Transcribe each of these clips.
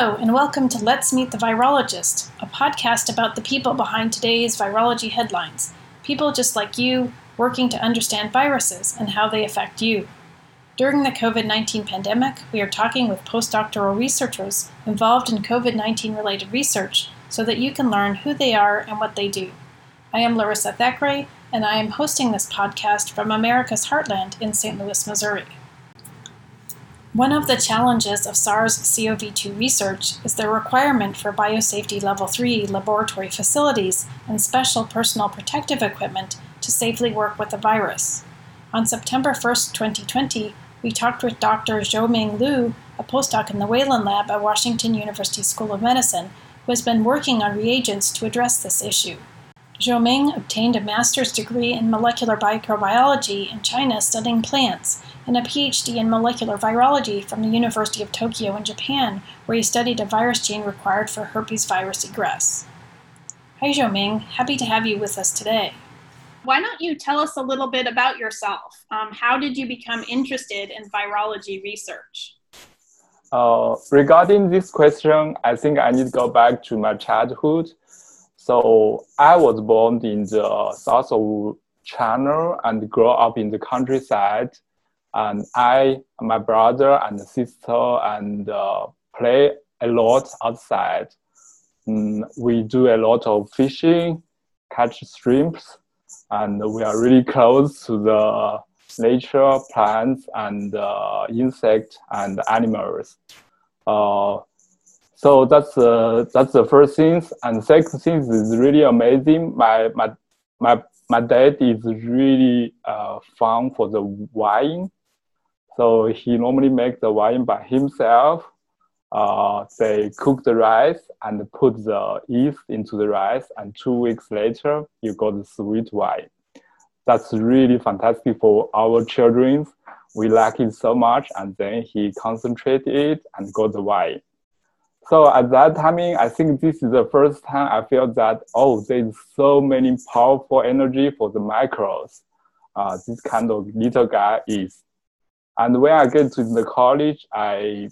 Hello, and welcome to Let's Meet the Virologist, a podcast about the people behind today's virology headlines. People just like you, working to understand viruses and how they affect you. During the COVID 19 pandemic, we are talking with postdoctoral researchers involved in COVID 19 related research so that you can learn who they are and what they do. I am Larissa Thackeray, and I am hosting this podcast from America's Heartland in St. Louis, Missouri. One of the challenges of SARS CoV 2 research is the requirement for biosafety level 3 laboratory facilities and special personal protective equipment to safely work with the virus. On September 1, 2020, we talked with Dr. Zhoming Liu, a postdoc in the Whalen Lab at Washington University School of Medicine, who has been working on reagents to address this issue. Zhoming obtained a master's degree in molecular microbiology in China studying plants and a PhD in molecular virology from the University of Tokyo in Japan, where he studied a virus gene required for herpes virus egress. Hi, Zhoming. Happy to have you with us today. Why don't you tell us a little bit about yourself? Um, how did you become interested in virology research? Uh, regarding this question, I think I need to go back to my childhood. So I was born in the south of China and grew up in the countryside. And I, my brother and sister, and uh, play a lot outside. Mm, we do a lot of fishing, catch shrimps, and we are really close to the nature, plants, and uh, insects and animals. Uh, so that's uh, that's the first thing. And second thing is really amazing. My my my my dad is really uh, for the wine. So he normally makes the wine by himself. Uh, they cook the rice and put the yeast into the rice, and two weeks later you got the sweet wine. That's really fantastic for our children. We like it so much, and then he concentrated it and got the wine. So at that timing, I think this is the first time I feel that, oh, there's so many powerful energy for the microbes. Uh, this kind of little guy is. And when I get to the college, I,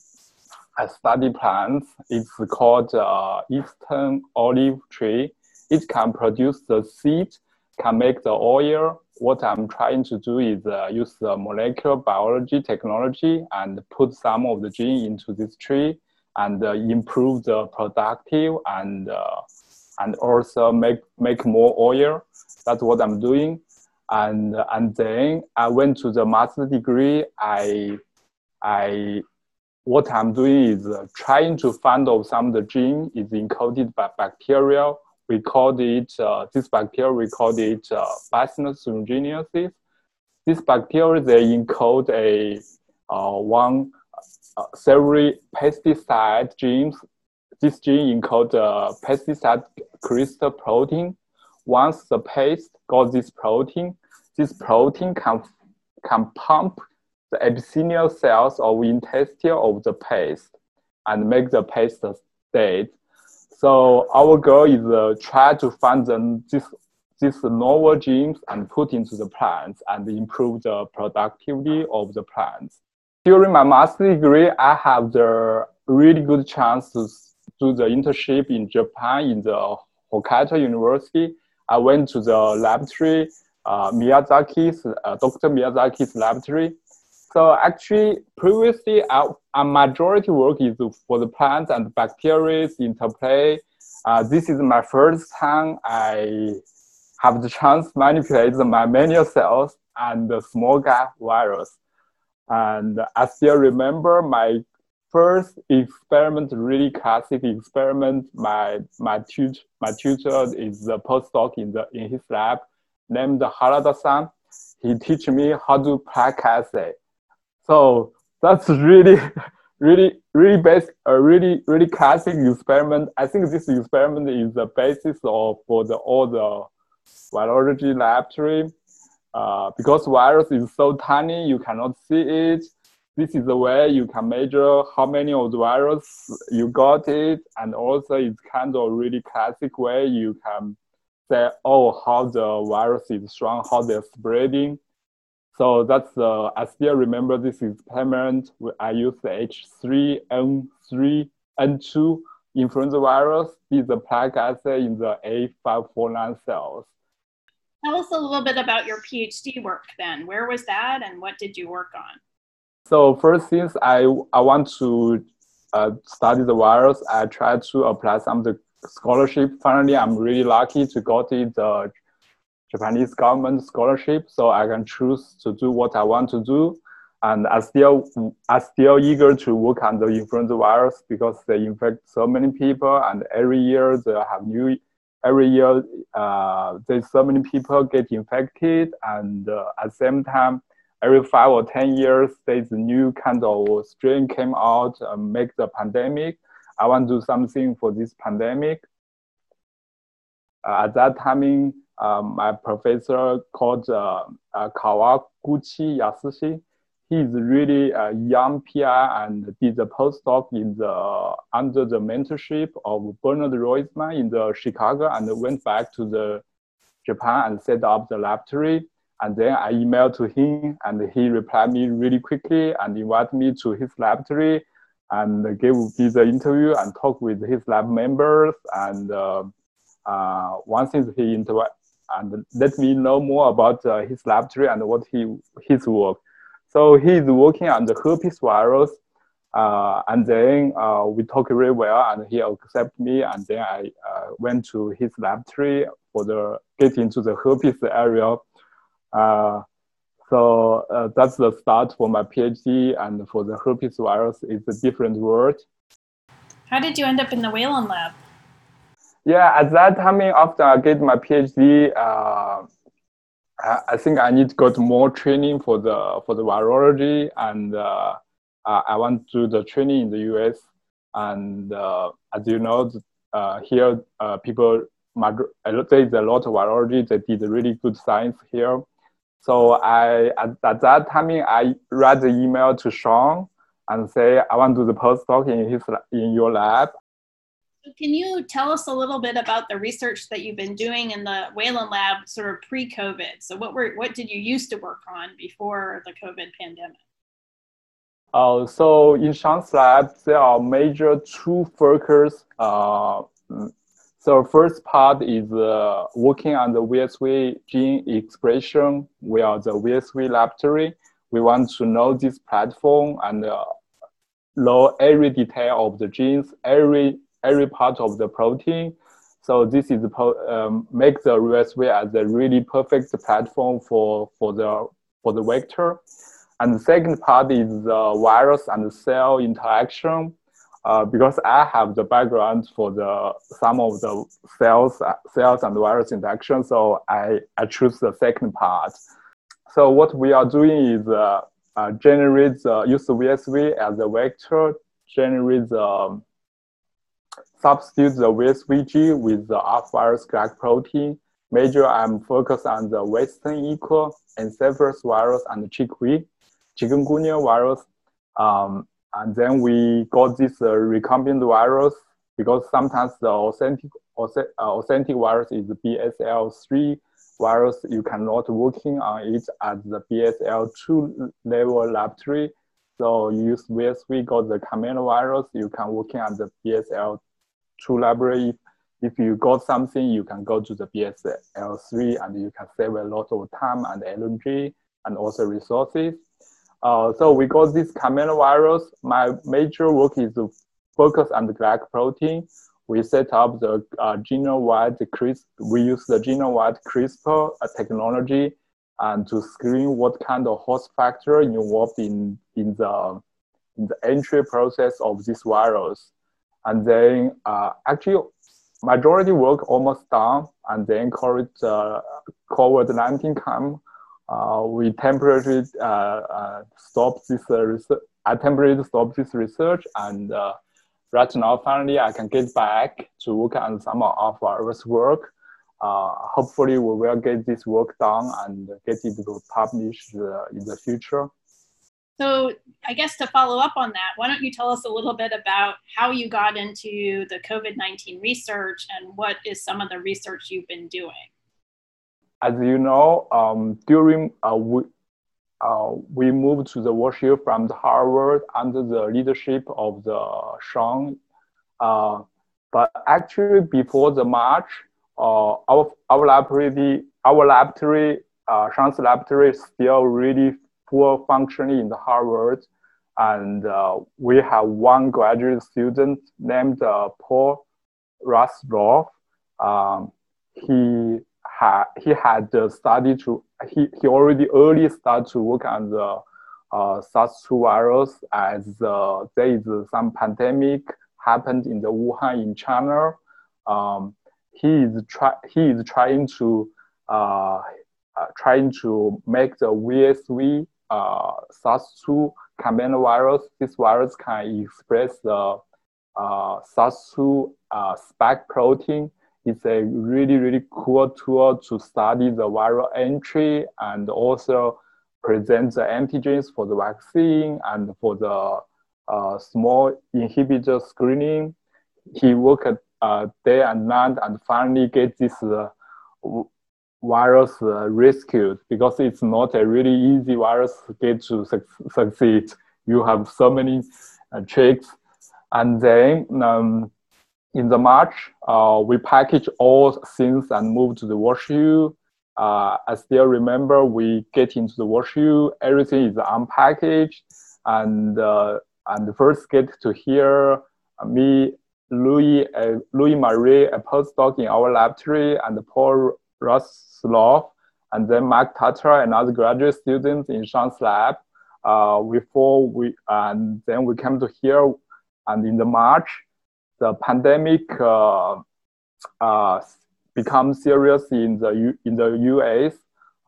I study plants. It's called uh, Eastern olive tree. It can produce the seed, can make the oil. What I'm trying to do is uh, use the molecular biology technology and put some of the gene into this tree and uh, improve the productive and uh, and also make make more oil. That's what I'm doing. And and then I went to the master degree. I I what I'm doing is uh, trying to find out some of the gene is encoded by bacteria. We call it uh, this bacteria. We call it uh, Bacillus thuringiensis. This bacteria they encode a uh, one uh, several pesticide genes. This gene encodes the pesticide crystal protein. Once the paste got this protein, this protein can, can pump the epithelial cells of intestine of the paste and make the paste dead. So our goal is uh, try to find them this these novel genes and put into the plants and improve the productivity of the plants during my master degree, I have the really good chance to do the internship in Japan in the Hokkaido University. I went to the laboratory, uh, Miyazaki's, uh, Dr. Miyazaki's laboratory. So actually, previously, our, our majority work is for the plants and bacteria interplay. Uh, this is my first time I have the chance to manipulate the mammalian cells and the small gut virus. And I still remember my first experiment, really classic experiment. My my tutor, my tutor is a postdoc in the in his lab, named Harada-san. He teach me how to plaque assay. So that's really, really, really basic, a really, really classic experiment. I think this experiment is the basis of for the all the biology laboratory uh, because virus is so tiny, you cannot see it. This is the way you can measure how many of the virus you got it. And also it's kind of really classic way you can say, oh, how the virus is strong, how they're spreading. So that's, uh, I still remember this experiment. I used the H3N3 N2 influenza virus is the plaque assay in the A549 cells. Tell us a little bit about your PhD work then. Where was that and what did you work on? So first since I, I want to uh, study the virus, I tried to apply some of the scholarship. Finally, I'm really lucky to got the Japanese government scholarship, so I can choose to do what I want to do. And I still, I still eager to work on the influenza virus because they infect so many people, and every year they have new. Every year, uh, there's so many people get infected, and uh, at the same time, every five or ten years, there's a new kind of strain came out, uh, make the pandemic. I want to do something for this pandemic. Uh, at that timing, um, my professor called uh, uh, Kawaguchi Yasushi. He's really a young PI and did a postdoc in the under the mentorship of Bernard Roisman in the Chicago and went back to the Japan and set up the laboratory. And then I emailed to him and he replied me really quickly and invited me to his laboratory and gave me the interview and talked with his lab members. And uh, uh, one thing he inter- and let me know more about uh, his laboratory and what he his work. So he's working on the herpes virus, uh, and then uh, we talked really well, and he accepted me, and then I uh, went to his laboratory for the get into the herpes area. Uh, so uh, that's the start for my PhD, and for the herpes virus, it's a different world. How did you end up in the Whalen lab? Yeah, at that time, after I get my PhD, uh, I, I, think I need to go to more training for the for the virology, and uh, I want to do the training in the US. And uh, as you know, uh, here uh, people there is a lot of virology that did really good science here. So I at, at that time I write the email to Sean and say I want to do the postdoc in his in your lab can you tell us a little bit about the research that you've been doing in the Whalen Lab sort of pre-COVID? So what were what did you used to work on before the COVID pandemic? Uh, so in Sean's lab, there are major two focus. Uh, so first part is uh, working on the VSV gene expression. We are the VSV laboratory. We want to know this platform and uh, know every detail of the genes, every every part of the protein. So this is um, make the VSV as a really perfect platform for, for the for the vector. And the second part is the virus and the cell interaction. Uh, because I have the background for the some of the cells cells and virus interaction, so I, I choose the second part. So what we are doing is uh, uh, generate the, use the VSV as a vector, generate the um, substitute the VSVG with the R-virus glycan protein. Major, I'm focused on the Western equal, encephalitis virus, and chikungunya, chikungunya virus. Um, and then we got this uh, recombinant virus because sometimes the authentic, uh, authentic virus is the BSL3 virus. You cannot working on it at the BSL2 level laboratory. So you use VSV got the Camino virus, you can working on the BSL true library. If, you got something, you can go to the BSL3 and you can save a lot of time and energy and also resources. Uh, so we got this Camel virus. My major work is to focus on the glycan protein. We set up the uh, genome-wide CRISPR. We use the genome-wide CRISPR uh, technology and to screen what kind of host factor involved in, in, the, in the entry process of this virus and then uh, actually majority work almost done, and then COVID, uh, COVID-19 come, uh, we temporarily uh, uh, this uh, research. I temporarily stop this research, and uh, right now, finally, I can get back to work on some of our work. hopefully, we will get this work done and get it published in the future. So, I guess to follow up on that, why don't you tell us a little bit about how you got into the COVID 19 research and what is some of the research you've been doing? As you know, um, during uh, we, uh, we moved to the workshop from the Harvard under the leadership of the Sean Uh, but actually, before the March, uh, our our laboratory, our laboratory, uh, Science laboratory, still really full functioning in the Harvard, and uh, we have one graduate student named uh, Paul Rasloff. Um, he had he had studied to he, he already early started to work on the uh, SARS-2 virus as uh, there is some pandemic happened in the Wuhan in China. Um, he is try he is trying to uh, uh trying to make the VSV uh, SARS-2 container virus. This virus can express the uh, SARS-2 uh, spike protein. It's a really, really cool tool to study the viral entry and also present the antigens for the vaccine and for the uh, small inhibitor screening. He worked uh, day and night and finally get this uh, virus uh, rescued because it's not a really easy virus get to su succeed. You have so many uh, tricks. And then um, in the March, uh, we package all things and move to the WashU. Uh, I still remember we get into the WashU, everything is unpackaged, and uh, and first get to hear me, Louis, uh, Louis Marie, a postdoc in our laboratory, and Paul Rasloff, and then Mark Tatra, another graduate student in Sean's lab. Uh, before we and then we came to here, and in the March, the pandemic uh, uh, become serious in the U, in the US,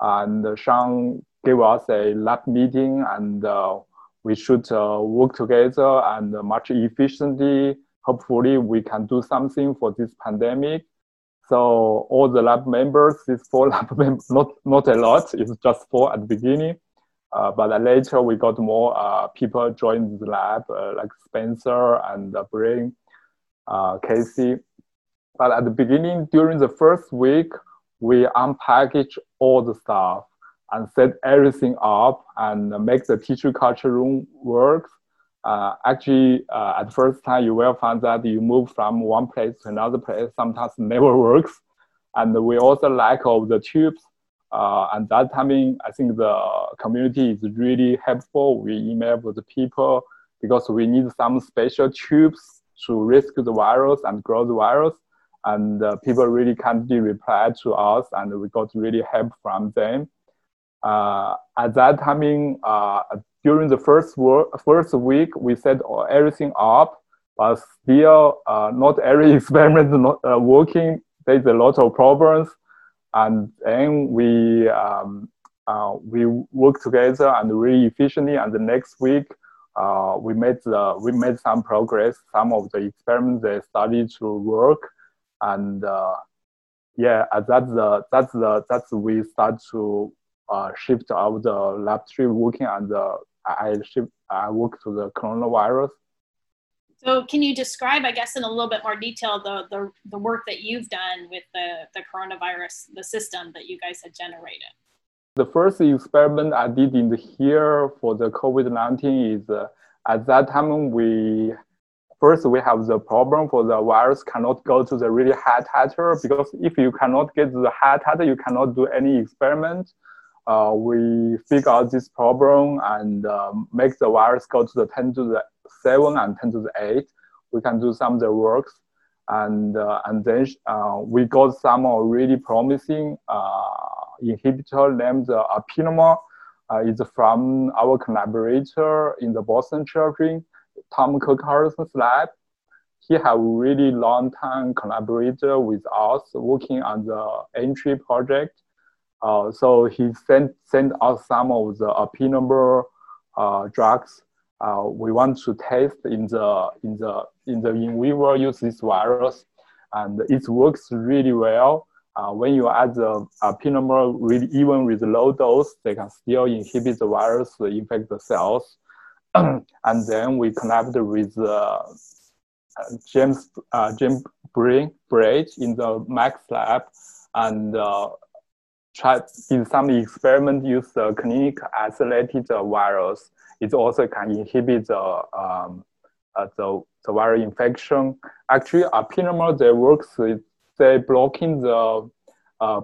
and Sean gave us a lab meeting, and uh, we should uh, work together and much efficiently. Hopefully, we can do something for this pandemic. So all the lab members, these four lab members, not not a lot, it's just four at the beginning. Uh, but later we got more uh, people join the lab, uh, like Spencer and uh, Brain, uh, Casey. But at the beginning, during the first week, we unpackage all the stuff and set everything up and make the tissue culture room work. Uh, actually, uh, at first time, you will find that you move from one place to another place sometimes never works. And we also lack of the tubes. Uh, and that timing, I think the community is really helpful. We email with the people because we need some special tubes to rescue the virus and grow the virus. And uh, people really kindly replied to us, and we got really help from them. Uh, at that timing, uh, during the first first week, we set everything up, but still uh, not every experiment not working. There's a lot of problems, and then we um, we work together and really efficiently. And the next week, uh, we made the, we made some progress. Some of the experiments they started to work, and uh, yeah, that's the that's the that's we start to uh, shift of the laboratory working on the I shift I work to the coronavirus. So can you describe, I guess, in a little bit more detail, the the, the work that you've done with the, the coronavirus, the system that you guys had generated? The first experiment I did in the here for the COVID-19 is uh, at that time we first we have the problem for the virus cannot go to the really high titer because if you cannot get the high titer, you cannot do any experiment uh, we figure out this problem and um, make the virus go to the 10 to the 7 and 10 to the 8. We can do some of the works. And, uh, and then uh, we got some really promising uh, inhibitor named uh, apinomor. It's from our collaborator in the Boston Children, Tom Kirkhausen's lab. He have really long time collaborator with us working on the entry project uh, so he sent sent us some of the apinomor uh, drugs. Uh, we want to test in the in the in the in vivo use this virus, and it works really well. Uh, when you add the apinomor, really even with low dose, they can still inhibit the virus infect the cells. and then we connect with uh, James uh, James Braid in the Max lab, and try in some experiment use the clinic isolated virus. It also can inhibit the um, uh, the the viral infection. Actually, apitemer they works with they blocking the uh,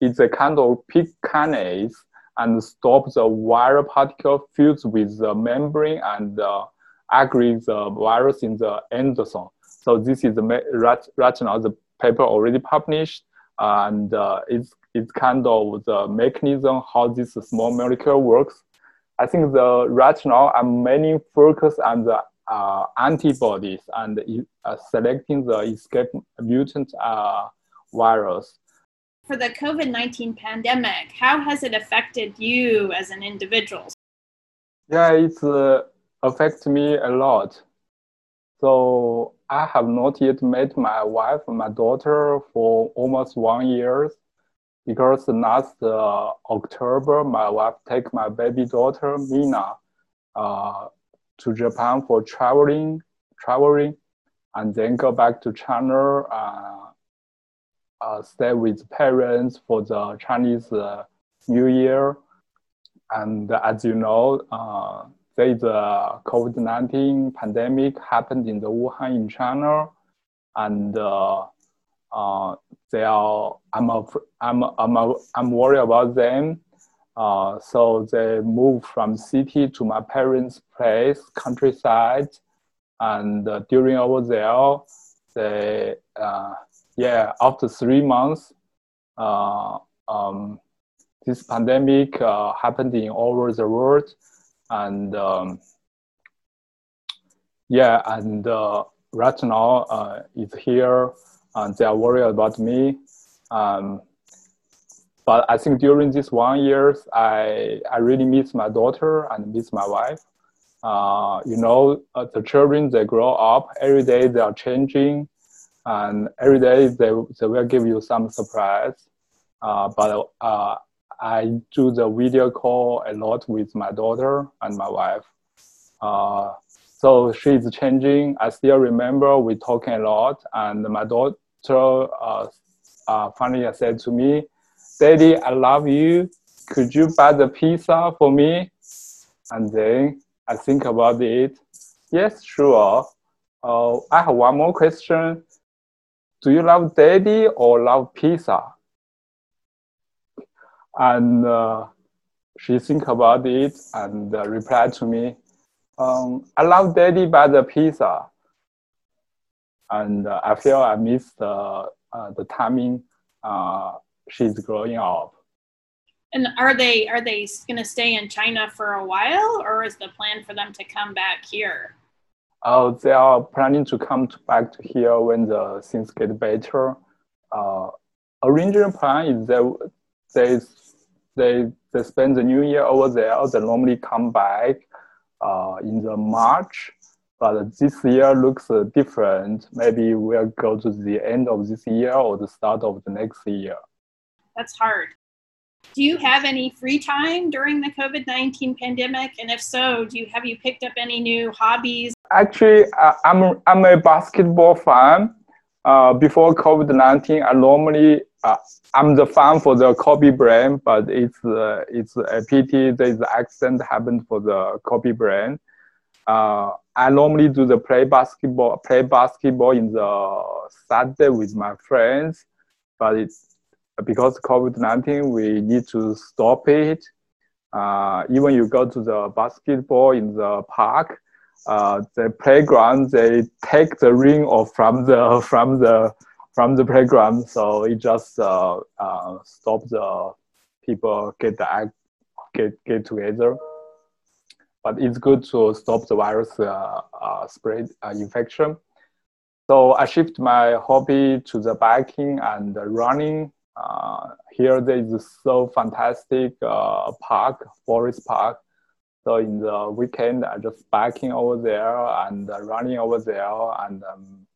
it's a kind of PIC kinase and stop the viral particle fused with the membrane and uh, aggregate the virus in the endosome. So this is the rationale. The paper already published, and uh, it's it's kind of the mechanism how this small molecule works. I think the right rationale and mainly focus on the uh, antibodies and uh, selecting the escape mutant uh, virus. For the COVID 19 pandemic, how has it affected you as an individual? Yeah, it's uh, affects me a lot. So I have not yet met my wife and my daughter for almost one year because last uh, October, my wife take my baby daughter, Mina, uh, to Japan for traveling, traveling, and then go back to China, uh, uh, stay with parents for the Chinese uh, New Year. And as you know, uh, there is a COVID-19 pandemic happened in the Wuhan in China, and uh, they are, I'm, a, I'm, I'm, a, I'm worried about them. Uh, so they moved from city to my parents' place, countryside, and uh, during over there, they, uh, yeah, after three months, uh, um, this pandemic uh, happened in all over the world, and um, yeah, and uh, right now uh, it's here and they are worried about me. Um, but I think during this one years, I, I really miss my daughter and miss my wife. Uh, you know, uh, the children, they grow up every day, they are changing and every day they, they will give you some surprise. Uh, but uh, I do the video call a lot with my daughter and my wife. So she's changing. I still remember we talking a lot, and my daughter uh, uh, finally said to me, "Daddy, I love you. Could you buy the pizza for me?" And then I think about it. Yes, sure. Uh, I have one more question. Do you love daddy or love pizza? And uh, she think about it and uh, replied to me, um, I love Daddy by the pizza. And uh, I feel I miss the, uh, the timing uh, she's growing up. And are they are they going to stay in China for a while, or is the plan for them to come back here? Oh, they are planning to come to back to here when the things get better. Uh, original plan is that they they they spend the new year over there. They normally come back uh, in the March, but this year looks uh, different. Maybe we'll go to the end of this year or the start of the next year. That's hard. Do you have any free time during the COVID nineteen pandemic? And if so, do you have you picked up any new hobbies? Actually, uh, I'm I'm a basketball fan. Uh, before COVID nineteen, I normally uh, I'm the fan for the Kobe brand, but it's uh, it's a pity there's an accident happened for the Kobe brand. Uh, I normally do the play basketball play basketball in the Saturday with my friends, but it's because COVID nineteen we need to stop it. Uh, even you go to the basketball in the park, uh, the playground they take the ring off from the from the from the playground. So it just uh, uh, stop the people get the get get together. But it's good to stop the virus uh, uh spread uh, infection. So I shift my hobby to the biking and running. Here there is so fantastic park, forest park. So in the weekend, I just biking over there and running over there and um,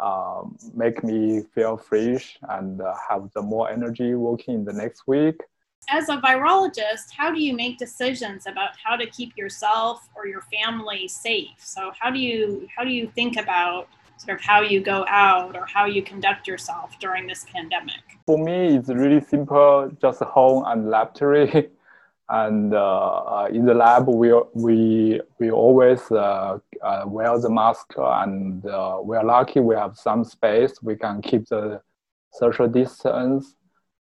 um, make me feel fresh and uh, have the more energy working in the next week. As a virologist, how do you make decisions about how to keep yourself or your family safe? So how do you how do you think about sort of how you go out or how you conduct yourself during this pandemic? For me, it's really simple, just home and laboratory. And uh, in the lab, we we we always uh, uh, wear the mask, and uh, we are lucky we have some space. We can keep the social distance.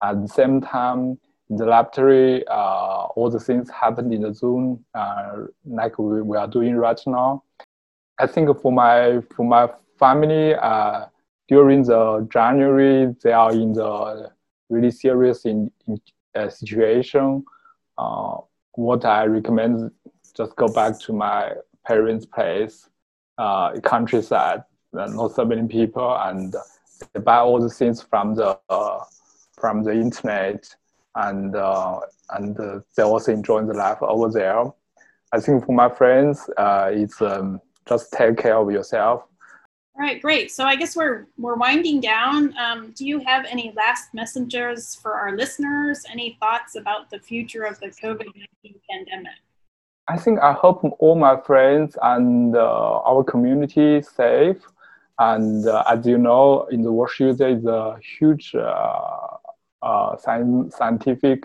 At the same time, in the laboratory, uh, all the things happen in the Zoom, uh, like we, we are doing right now. I think for my for my family, during the January, they are in the really serious in, in situation uh, what I recommend just go back to my parents' place, uh, countryside, not so many people, and they buy all the things from the uh, from the internet, and uh, and uh, they also enjoy the life over there. I think for my friends, uh, it's um, just take care of yourself all right, great. So I guess we're we're winding down. Um, do you have any last messengers for our listeners? Any thoughts about the future of the COVID nineteen pandemic? I think I hope all my friends and uh, our community safe. And uh, as you know, in the WashU there is a huge uh, uh scientific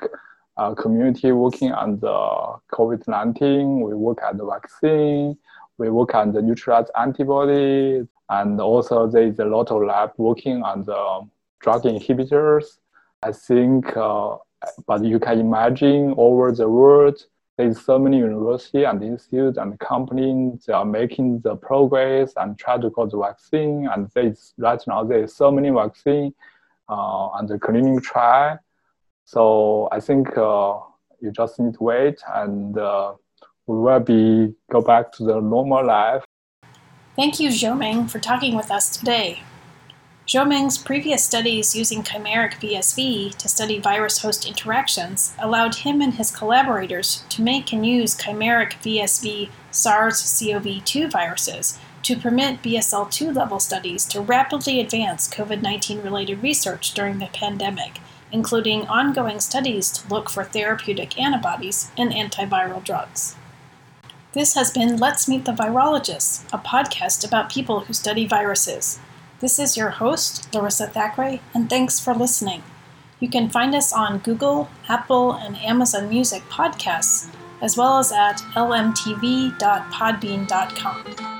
uh, community working on the COVID nineteen. We work on the vaccine. We work on the neutralized antibodies and also there is a lot of lab working on the drug inhibitors. I think, uh, but you can imagine over the world, there's so many universities and institutes and companies that are making the progress and try to get the vaccine. And there's, right now there's so many vaccine uh, on the clinical trial. So I think uh, you just need to wait and uh, we will be go back to the normal life Thank you, Xiaoming, for talking with us today. Xiaoming's previous studies using chimeric VSV to study virus host interactions allowed him and his collaborators to make and use chimeric VSV SARS CoV 2 viruses to permit BSL 2 level studies to rapidly advance COVID 19 related research during the pandemic, including ongoing studies to look for therapeutic antibodies and antiviral drugs. This has been Let's Meet the Virologists, a podcast about people who study viruses. This is your host, Larissa Thackeray, and thanks for listening. You can find us on Google, Apple, and Amazon Music podcasts, as well as at lmtv.podbean.com.